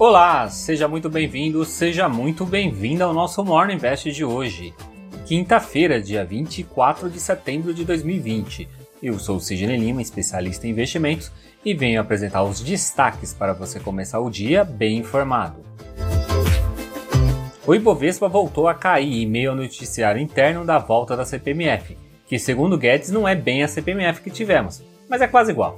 Olá, seja muito bem-vindo, seja muito bem-vinda ao nosso Morning Invest de hoje. Quinta-feira, dia 24 de setembro de 2020. Eu sou o Sidney Lima, especialista em investimentos, e venho apresentar os destaques para você começar o dia bem informado. O Ibovespa voltou a cair em meio ao noticiário interno da volta da CPMF, que segundo Guedes não é bem a CPMF que tivemos, mas é quase igual.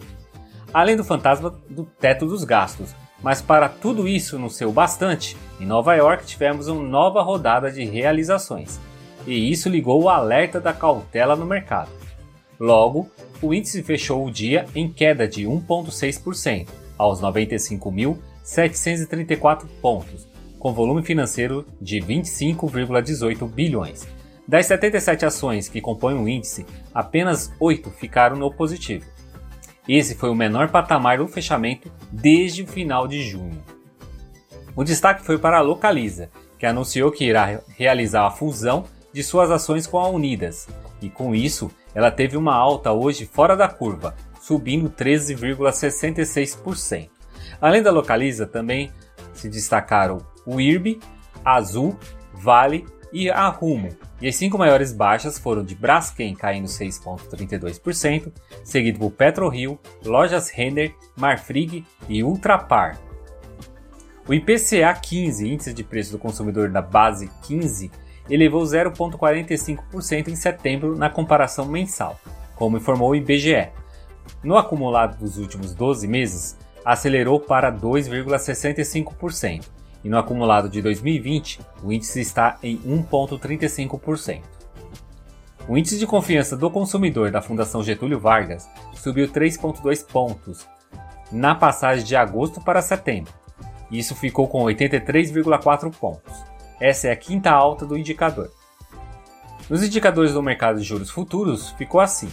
Além do fantasma do teto dos gastos, mas para tudo isso não ser o bastante, em Nova York tivemos uma nova rodada de realizações, e isso ligou o alerta da cautela no mercado. Logo, o índice fechou o dia em queda de 1,6%, aos 95.734 pontos, com volume financeiro de 25,18 bilhões. Das 77 ações que compõem o índice, apenas 8 ficaram no positivo. Esse foi o menor patamar do fechamento desde o final de junho. O destaque foi para a Localiza, que anunciou que irá realizar a fusão de suas ações com a Unidas, e com isso ela teve uma alta hoje fora da curva, subindo 13,66%. Além da Localiza, também se destacaram o IRB, Azul, Vale e a Rumo. E as cinco maiores baixas foram de Braskem caindo 6,32%, seguido por PetroRio, Lojas Renner, Marfrig e Ultrapar. O IPCA 15, índice de preço do consumidor da base 15, elevou 0,45% em setembro na comparação mensal, como informou o IBGE. No acumulado dos últimos 12 meses, acelerou para 2,65% e no acumulado de 2020, o índice está em 1,35%. O índice de confiança do consumidor da Fundação Getúlio Vargas subiu 3,2 pontos na passagem de agosto para setembro. Isso ficou com 83,4 pontos. Essa é a quinta alta do indicador. Nos indicadores do mercado de juros futuros, ficou assim.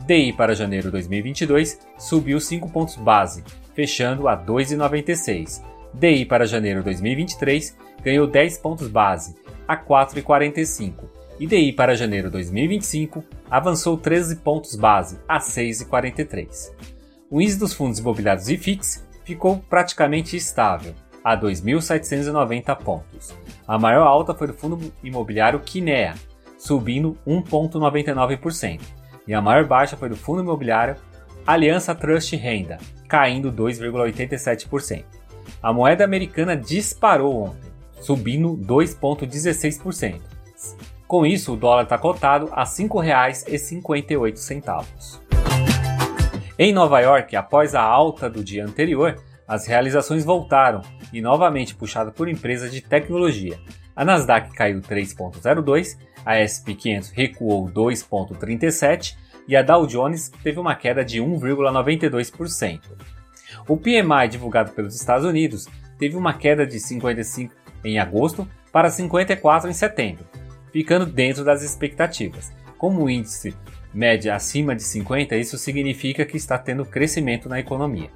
DI para janeiro 2022 subiu 5 pontos base, fechando a 2,96 DI para janeiro 2023 ganhou 10 pontos base, a 4,45, e DI para janeiro 2025 avançou 13 pontos base, a 6,43. O índice dos fundos imobiliários IFIX ficou praticamente estável, a 2.790 pontos. A maior alta foi do fundo imobiliário Kinea, subindo 1,99%, e a maior baixa foi do fundo imobiliário Aliança Trust Renda, caindo 2,87%. A moeda americana disparou ontem, subindo 2,16%. Com isso, o dólar está cotado a R$ 5,58. Em Nova York, após a alta do dia anterior, as realizações voltaram e novamente puxada por empresas de tecnologia. A Nasdaq caiu 3,02, a SP 500 recuou 2,37 e a Dow Jones teve uma queda de 1,92%. O PMI divulgado pelos Estados Unidos teve uma queda de 55 em agosto para 54 em setembro, ficando dentro das expectativas. Como o índice média acima de 50, isso significa que está tendo crescimento na economia.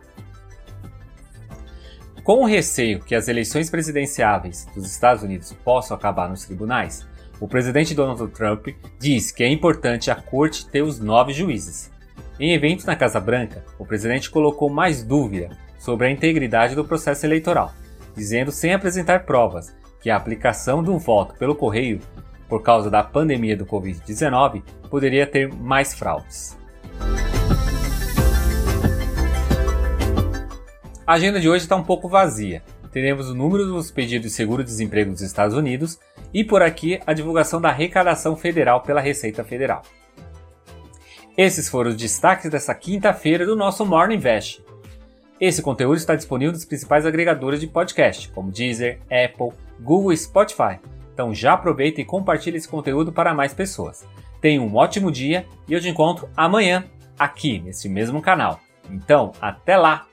Com o receio que as eleições presidenciáveis dos Estados Unidos possam acabar nos tribunais, o presidente Donald Trump diz que é importante a corte ter os nove juízes. Em eventos na Casa Branca, o presidente colocou mais dúvida sobre a integridade do processo eleitoral, dizendo sem apresentar provas que a aplicação de um voto pelo correio por causa da pandemia do Covid-19 poderia ter mais fraudes. A agenda de hoje está um pouco vazia. Teremos o número dos pedidos de seguro-desemprego dos Estados Unidos e por aqui a divulgação da arrecadação federal pela Receita Federal. Esses foram os destaques dessa quinta-feira do nosso Morning Invest. Esse conteúdo está disponível nos principais agregadores de podcast, como Deezer, Apple, Google e Spotify. Então já aproveita e compartilhe esse conteúdo para mais pessoas. Tenha um ótimo dia e eu te encontro amanhã, aqui nesse mesmo canal. Então, até lá!